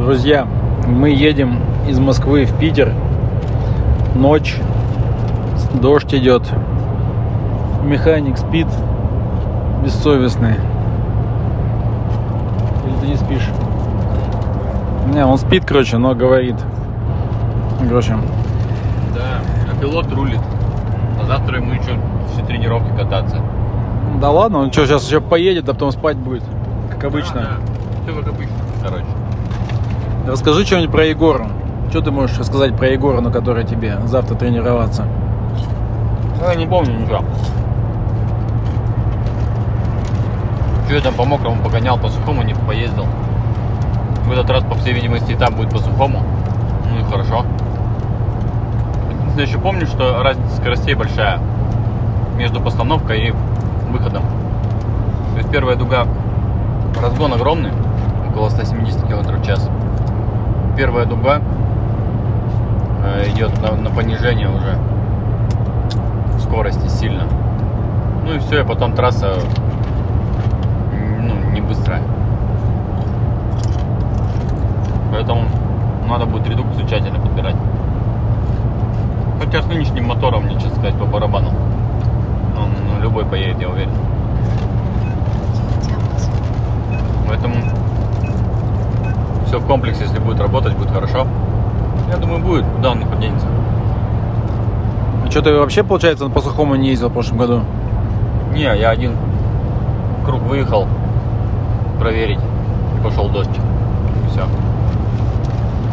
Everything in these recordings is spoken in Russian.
Друзья, мы едем из Москвы в Питер. Ночь, дождь идет. Механик спит, бессовестный. Или ты не спишь? Не, он спит, короче, но говорит. Короче, Да, а пилот рулит. А завтра ему еще все тренировки кататься. да ладно, он что, сейчас еще поедет, а потом спать будет, как обычно. Все как обычно, короче. Расскажи что-нибудь про Егора. Что ты можешь рассказать про Егора, на который тебе завтра тренироваться? Ну, я не помню ничего. Что я там по мокрому погонял, по сухому не поездил. В этот раз, по всей видимости, там будет по сухому. Ну и хорошо. Единственное, еще помню, что разница скоростей большая между постановкой и выходом. То есть первая дуга, разгон огромный, около 170 км в час. Первая дуга э, идет на, на понижение уже скорости сильно. Ну и все, и потом трасса ну, не быстрая. Поэтому надо будет редукцию тщательно подбирать. Хотя с нынешним мотором, мне, честно сказать, по барабану. Он ну, любой поедет, я уверен. Поэтому все в комплексе, если будет работать, будет хорошо. Я думаю, будет. Куда он не поденется? А что ты вообще, получается, по сухому не ездил в прошлом году? Не, я один круг выехал проверить. И пошел дождь. Все.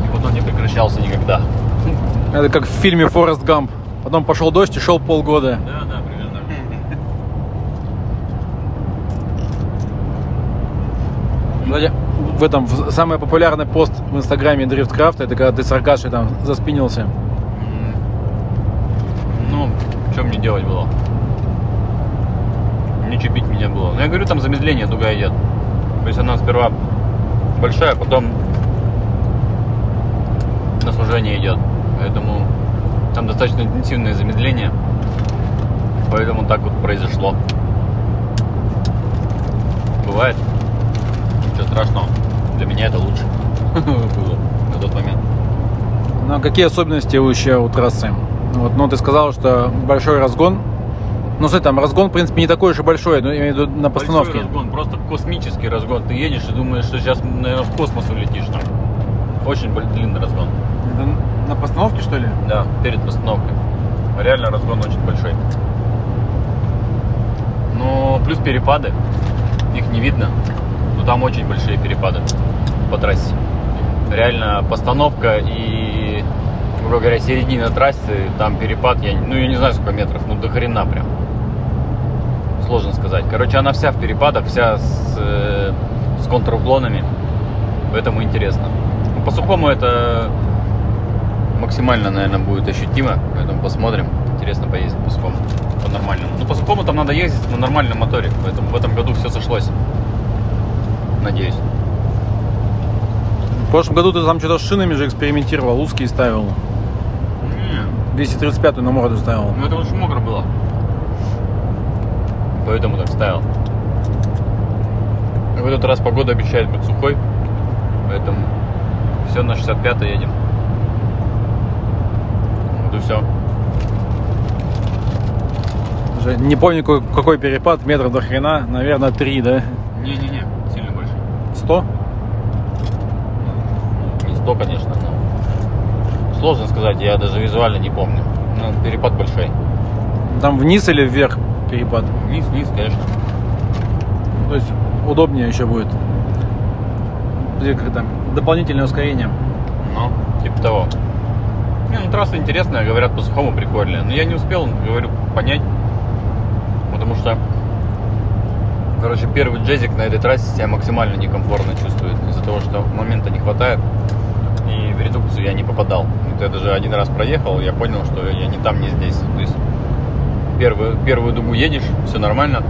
И потом не прекращался никогда. Это как в фильме Форест Гамп. Потом пошел дождь и шел полгода. Да, да, примерно. Кстати, в этом самый популярный пост в инстаграме Дрифткрафта это когда ты с Аркашей там заспинился. Ну, что мне делать было? Не чипить меня было. Ну, я говорю, там замедление дуга идет. То есть она сперва большая, потом на сужение идет. Поэтому там достаточно интенсивное замедление. Поэтому так вот произошло. Бывает. Ничего страшного. Для меня это лучше было на тот момент. Ну, а какие особенности вообще у трассы? Вот, ну, ты сказал, что большой разгон. Ну, смотри, там разгон, в принципе, не такой уж и большой, но я имею в виду на постановке. Большой разгон, просто космический разгон. Ты едешь и думаешь, что сейчас, наверное, в космос улетишь там. Очень длинный разгон. Это на постановке, что ли? Да, перед постановкой. Реально разгон очень большой. Но плюс перепады. Их не видно. Там очень большие перепады по трассе. Реально постановка и, грубо говоря, середина трассы, там перепад, я, ну я не знаю сколько метров, ну до хрена прям. Сложно сказать. Короче, она вся в перепадах, вся с, э, с контруклонами. Поэтому интересно. Ну, По сухому это максимально, наверное, будет ощутимо. Поэтому посмотрим. Интересно поездить по сухому. По нормальному. Ну, по сухому там надо ездить на нормальном моторе. Поэтому в этом году все сошлось. Надеюсь. В прошлом году ты там что-то с шинами же экспериментировал, узкие ставил. Не, 235 на морду ставил. ну это очень мокро было. Поэтому так ставил. В этот раз погода обещает быть сухой. Поэтому все на 65 едем. Вот и все. Не помню, какой, перепад, метров до хрена, наверное, 3, да? Не-не-не. 100? Не 100, конечно, но сложно сказать, я даже визуально не помню. Ну, перепад большой. Там вниз или вверх перепад? Вниз, вниз, конечно. То есть удобнее еще будет. Как там, дополнительное ускорение. Ну, типа того. Не, ну трасса интересная, говорят, по сухому прикольная. Но я не успел, говорю, понять. Потому что, короче, первый джезик на этой трассе себя максимально некомфортно чувствует. Из-за того, что момента не хватает. И в редукцию я не попадал. Вот я даже один раз проехал, я понял, что я не там, не здесь. То есть первую, первую дугу едешь, все нормально.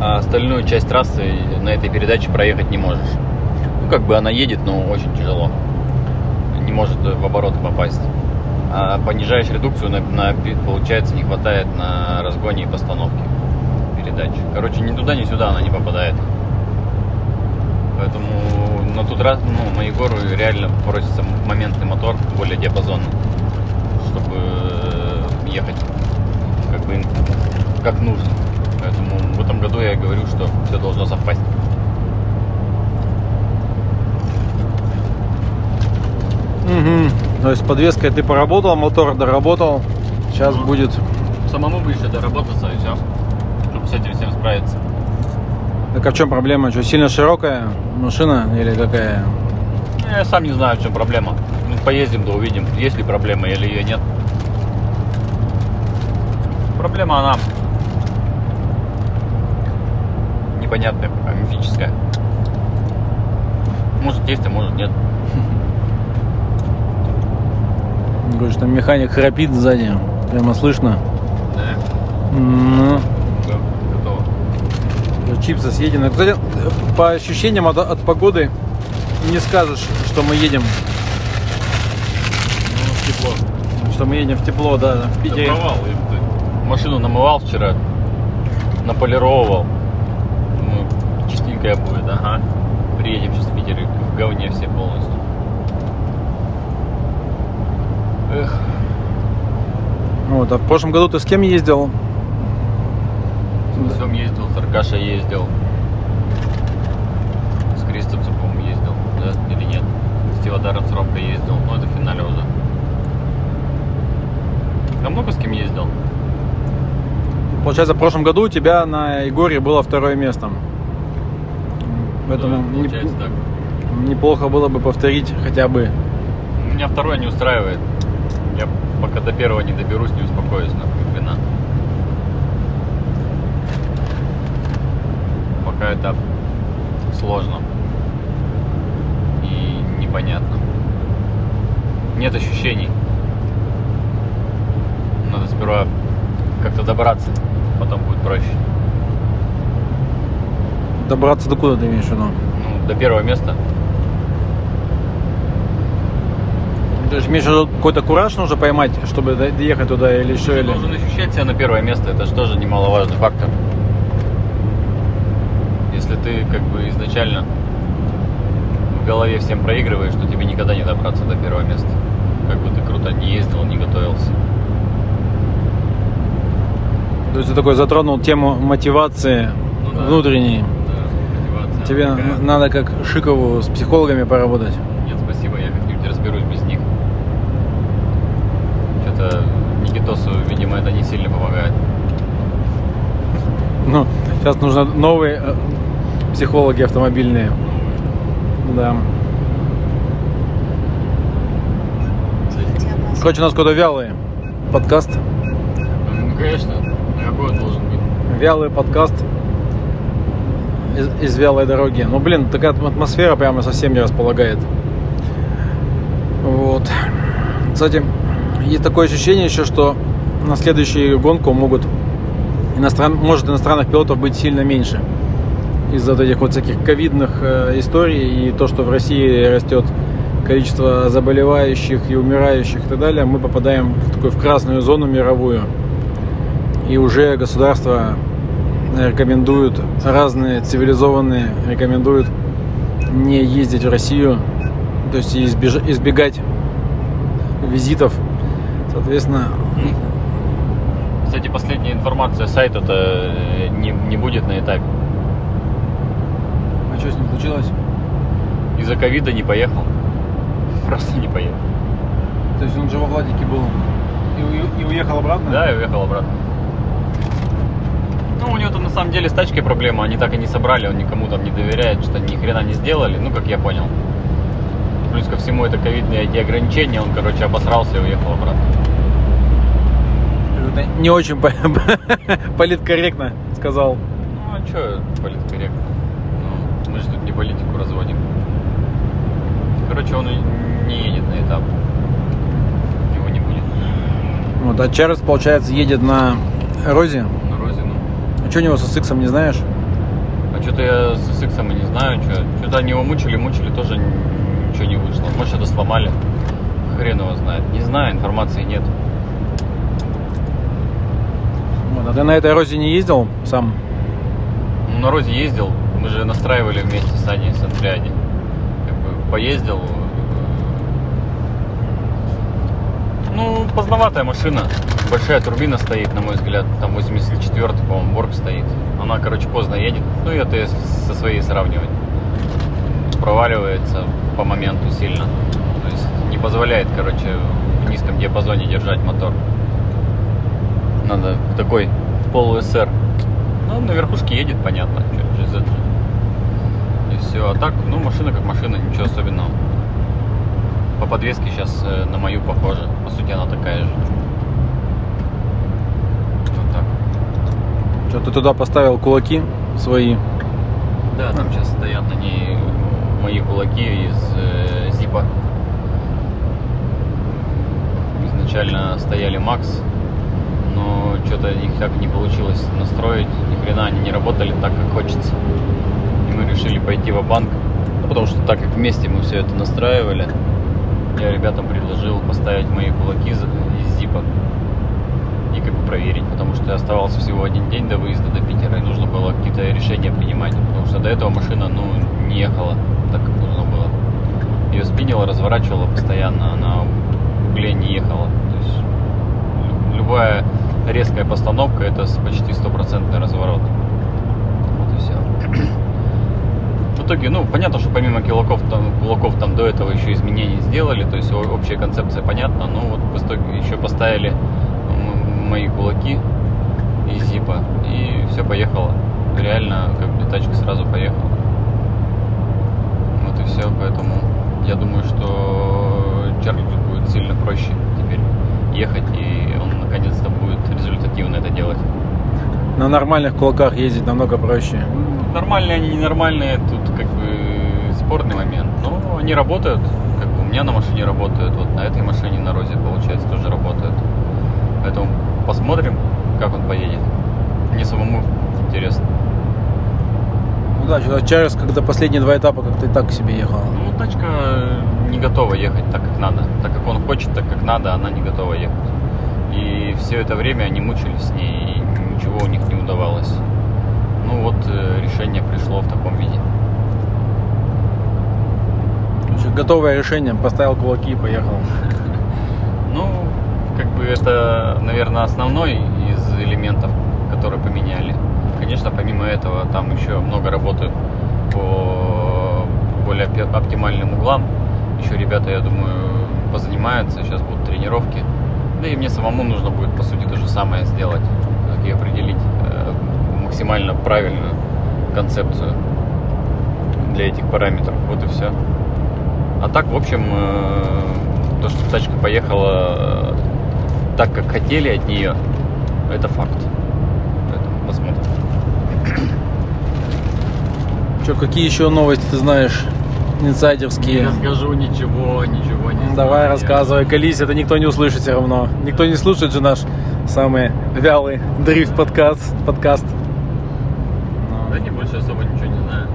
А остальную часть трассы на этой передаче проехать не можешь. Ну, как бы она едет, но очень тяжело. Не может в обороты попасть. А понижаешь редукцию, на, на- получается, не хватает на разгоне и постановке передач. Короче, ни туда, ни сюда она не попадает. Поэтому но тут раз, ну, на Егору реально просится моментный мотор, более диапазонный, чтобы э, ехать как бы как нужно. Поэтому в этом году я говорю, что все должно совпасть. Мгм. То есть подвеской ты поработал, мотор доработал. Сейчас Ну. будет. Самому бы еще доработаться и все, с этим всем справиться. Так а в чем проблема? Что, сильно широкая машина или какая? Ну, Я сам не знаю, в чем проблема. Ну, поездим, да увидим, есть ли проблема или ее нет. Проблема она непонятная, пока, мифическая. Может есть, а может нет. Говоришь, там механик храпит сзади. Прямо слышно. Да, Ну. Чипсы съедены. Кстати, по ощущениям от, от погоды не скажешь, что мы едем. Ну, тепло. Что мы едем в тепло, да, в Питере. провал. и ты Машину намывал вчера, наполировал. Думаю, чистенькая будет, ага. Приедем сейчас в Питер и в говне все полностью. Эх, Вот, а в прошлом году ты с кем ездил? С Всем ездил, с Аркашей ездил. С Кристопсом, по-моему, ездил, да, или нет? С Тивадаром, с Ромкой ездил, ну это в финале уже. Да много с кем ездил? Получается, в прошлом году у тебя на Егоре было второе место. Поэтому Да, не- так. неплохо было бы повторить хотя бы. Меня второе не устраивает. Я пока до первого не доберусь, не успокоюсь на хрена. Пока это сложно и непонятно. Нет ощущений. Надо сперва как-то добраться, потом будет проще. Добраться до куда ты имеешь в виду? Ну, до первого места. Ты же имеешь в виду какой-то кураж нужно поймать, чтобы до- доехать туда или что? Ты Или... должен ощущать себя на первое место, это же тоже немаловажный фактор. Если ты как бы изначально в голове всем проигрываешь, то тебе никогда не добраться до первого места. Как бы ты круто не ездил, не готовился. То есть ты такой затронул тему мотивации Ну да. внутренней. Да, Тебе такая. надо как Шикову с психологами поработать. Нет, спасибо, я как-нибудь разберусь без них. Что-то Никитосу, видимо, это не сильно помогает. Ну, сейчас нужно новые э, психологи автомобильные. Да. Короче, у нас какой-то вялый подкаст. Ну, конечно, какой должен быть? Вялый подкаст из, из вялой дороги. Ну, блин, такая атмосфера прямо совсем не располагает. Вот. Кстати, есть такое ощущение еще, что на следующую гонку могут иностран... может иностранных пилотов быть сильно меньше. Из-за вот этих вот всяких ковидных э, историй и то, что в России растет количество заболевающих и умирающих и так далее, мы попадаем в такую в красную зону мировую. И уже государства рекомендуют, разные цивилизованные рекомендуют не ездить в Россию, то есть избеж- избегать визитов. Соответственно, Кстати, последняя информация сайта-то э, не, не будет на этапе. а что с ним случилось? Из-за ковида не поехал. Просто не поехал. То есть он же во Владике был и, уехал обратно? Да, и уехал обратно. Ну, у него там на самом деле с тачкой проблема, они так и не собрали, он никому там не доверяет, что ни хрена не сделали, ну, как я понял. Плюс ко всему это ковидные эти ограничения, он, короче, обосрался и уехал обратно. Это не очень по- политкорректно сказал. Ну, а что политкорректно? Ну, мы же тут не политику разводим. Короче, он не едет на этап. Его не будет. Вот, а Чарльз, получается, едет на Розе. А что у него со сексом, не знаешь? А что-то я с сексом и не знаю, что. Что-то они его мучили, мучили, тоже ничего не вышло. Может, что-то сломали. Хрен его знает. Не знаю, информации нет. Вот, а ты на этой Розе не ездил сам? Ну, на Розе ездил. Мы же настраивали вместе с Аней с Андриади. поездил. Поздноватая машина. Большая турбина стоит, на мой взгляд. Там 84-й, по-моему, Борг стоит. Она, короче, поздно едет. Ну, это если со своей сравнивать. Проваливается по моменту сильно. То есть не позволяет, короче, в низком диапазоне держать мотор. Надо такой полу-СР. Ну, на верхушке едет, понятно. И все. А так, ну, машина как машина, ничего особенного. По подвеске сейчас э, на мою похожа. По сути, она такая же. Вот так. Что, ты туда поставил кулаки свои? Да, там сейчас стоят на ней мои кулаки из э, Зипа. Изначально стояли Макс, но что-то их так не получилось настроить. Ни хрена они не работали так, как хочется. И мы решили пойти в банк ну, потому что так как вместе мы все это настраивали, я ребятам предложил поставить мои кулаки из зипа и как бы проверить, потому что оставался всего один день до выезда до Питера, и нужно было какие-то решения принимать, потому что до этого машина, ну, не ехала так, как нужно было. Ее спинило, разворачивала постоянно, она в угле не ехала. То есть лю- любая резкая постановка это почти стопроцентный разворот. Вот и все. В итоге, ну, понятно, что помимо кулаков там, кулаков там до этого еще изменений сделали, то есть общая концепция понятна, но вот в итоге еще поставили мои кулаки из зипа, и все поехало. Реально, как бы тачка сразу поехала. Вот и все, поэтому я думаю, что Чарльзу будет сильно проще теперь ехать, и он наконец-то будет результативно это делать. На нормальных кулаках ездить намного проще. Нормальные они, ненормальные, тут как бы спорный момент. Но они работают, как бы у меня на машине работают, вот на этой машине на Розе, получается, тоже работают. Поэтому посмотрим, как он поедет. Мне самому интересно. Ну да, Чарльз, когда последние два этапа как-то и так себе ехал. Ну, тачка не готова ехать так, как надо. Так как он хочет, так как надо, она не готова ехать. И все это время они мучились с ней, и ничего у них не удавалось. Ну вот э, решение пришло в таком виде. Готовое решение, поставил кулаки и поехал. Ну, как бы это, наверное, основной из элементов, которые поменяли. Конечно, помимо этого, там еще много работы по более оптимальным углам. Еще ребята, я думаю, позанимаются, сейчас будут тренировки. Да и мне самому нужно будет, по сути, то же самое сделать, как и определить э, максимально правильную концепцию для этих параметров. Вот и все. А так, в общем, э, то, что тачка поехала э, так, как хотели от нее, это факт. Поэтому посмотрим. Что, какие еще новости ты знаешь? Инсайдерские. расскажу ничего, ничего не Давай рассказывай, колись, это никто не услышит все равно. Никто не слушает же наш самый вялый дрифт подкаст. подкаст. Да не больше особо ничего не знаю.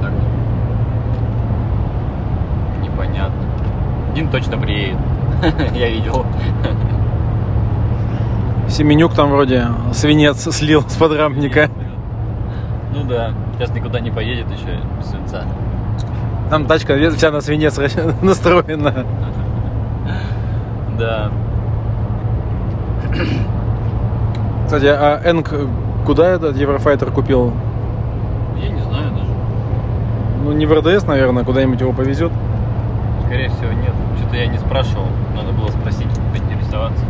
Так. Непонятно. Дин точно приедет. Я видел. Семенюк там вроде свинец слил с подрамника. Ну да, сейчас никуда не поедет еще без свинца. Там тачка вся на свинец настроена. Да. Кстати, а Энк куда этот Еврофайтер купил? Я не знаю даже. Ну, не в РДС, наверное, куда-нибудь его повезет. Скорее всего, нет. Что-то я не спрашивал. Надо было спросить, поинтересоваться.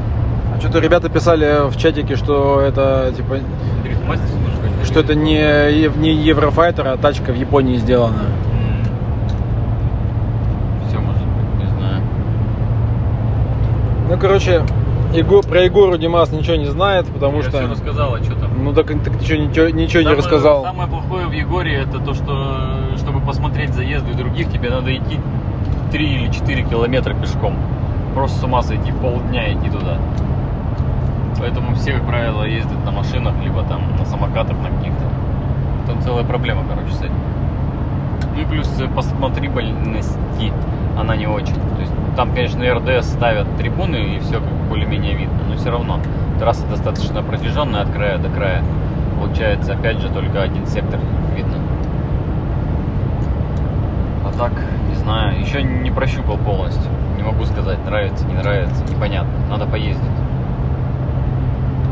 А что-то ребята писали в чатике, что это типа что это не, не Еврофайтер, а тачка в Японии сделана. Все может быть, не знаю. Ну, короче, Его, про Егору Димас ничего не знает, потому я что... все рассказал, а что там? Ну так, так ничего, ничего, ничего не Самое- рассказал. Самое плохое в Егоре это то, что чтобы посмотреть заезды других, тебе надо идти 3 или 4 километра пешком. Просто с ума сойти, полдня идти туда. Поэтому все, как правило, ездят на машинах, либо там на самокатах на каких-то. Там целая проблема, короче, с этим. Ну и плюс э, по смотрибельности она не очень. Там, конечно, РДС ставят трибуны и все более-менее видно, но все равно трасса достаточно протяженная от края до края. Получается, опять же, только один сектор видно. А так, не знаю. Еще не прощупал полностью. Не могу сказать, нравится, не нравится, непонятно. Надо поездить.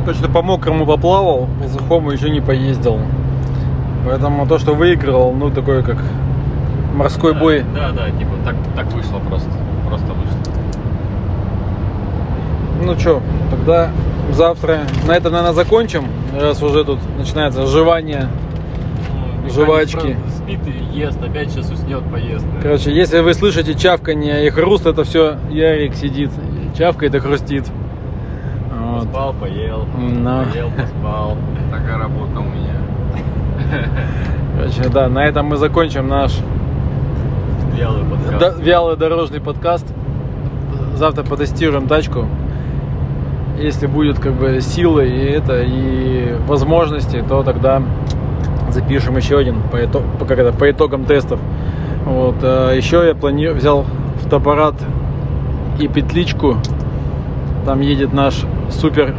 Точно по мокрому поплавал, по сухому еще не поездил. Поэтому то, что выиграл, ну такой как морской да, бой. Да, да, типа так, так вышло просто. Просто вышло. Ну что, тогда завтра на этом, наверное, закончим, раз уже тут начинается жевание. Ну, Жвачки. Спит и ест, опять сейчас уснет, поест. наверное. Короче, если вы слышите чавканье и хруст, это все Ярик сидит, чавкает и хрустит. Вот. Поспал, поел. Да. Поел, поспал. Такая работа у меня. Короче, да, на этом мы закончим наш Вялый подкаст. до- вялый дорожный подкаст. Завтра потестируем тачку. Если будет как бы силы и это и возможности, то тогда запишем еще один по, ито- по, как это, по итогам тестов. Вот. а Еще я планирую взял фотоаппарат и петличку. Там едет наш супер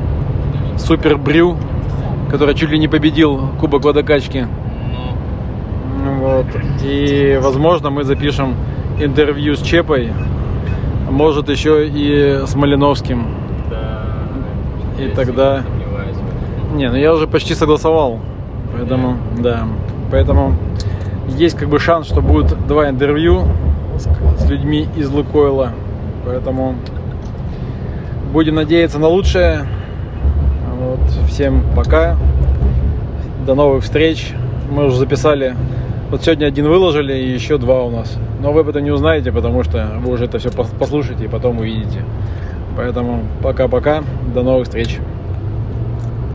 супер брю, который чуть ли не победил Кубок водокачки. Вот. И, возможно, мы запишем интервью с Чепой, может, еще и с Малиновским. да. И тогда-. Не, ну я уже почти согласовал. Поэтому, да. Поэтому есть как бы шанс, что будет два интервью с, с людьми из Лукойла. Поэтому будем надеяться на лучшее. Вот. Всем пока. До новых встреч. Мы уже записали. Вот сегодня один выложили и еще два у нас. Но вы об этом не узнаете, потому что вы уже это все послушаете и потом увидите. Поэтому пока-пока. До новых встреч.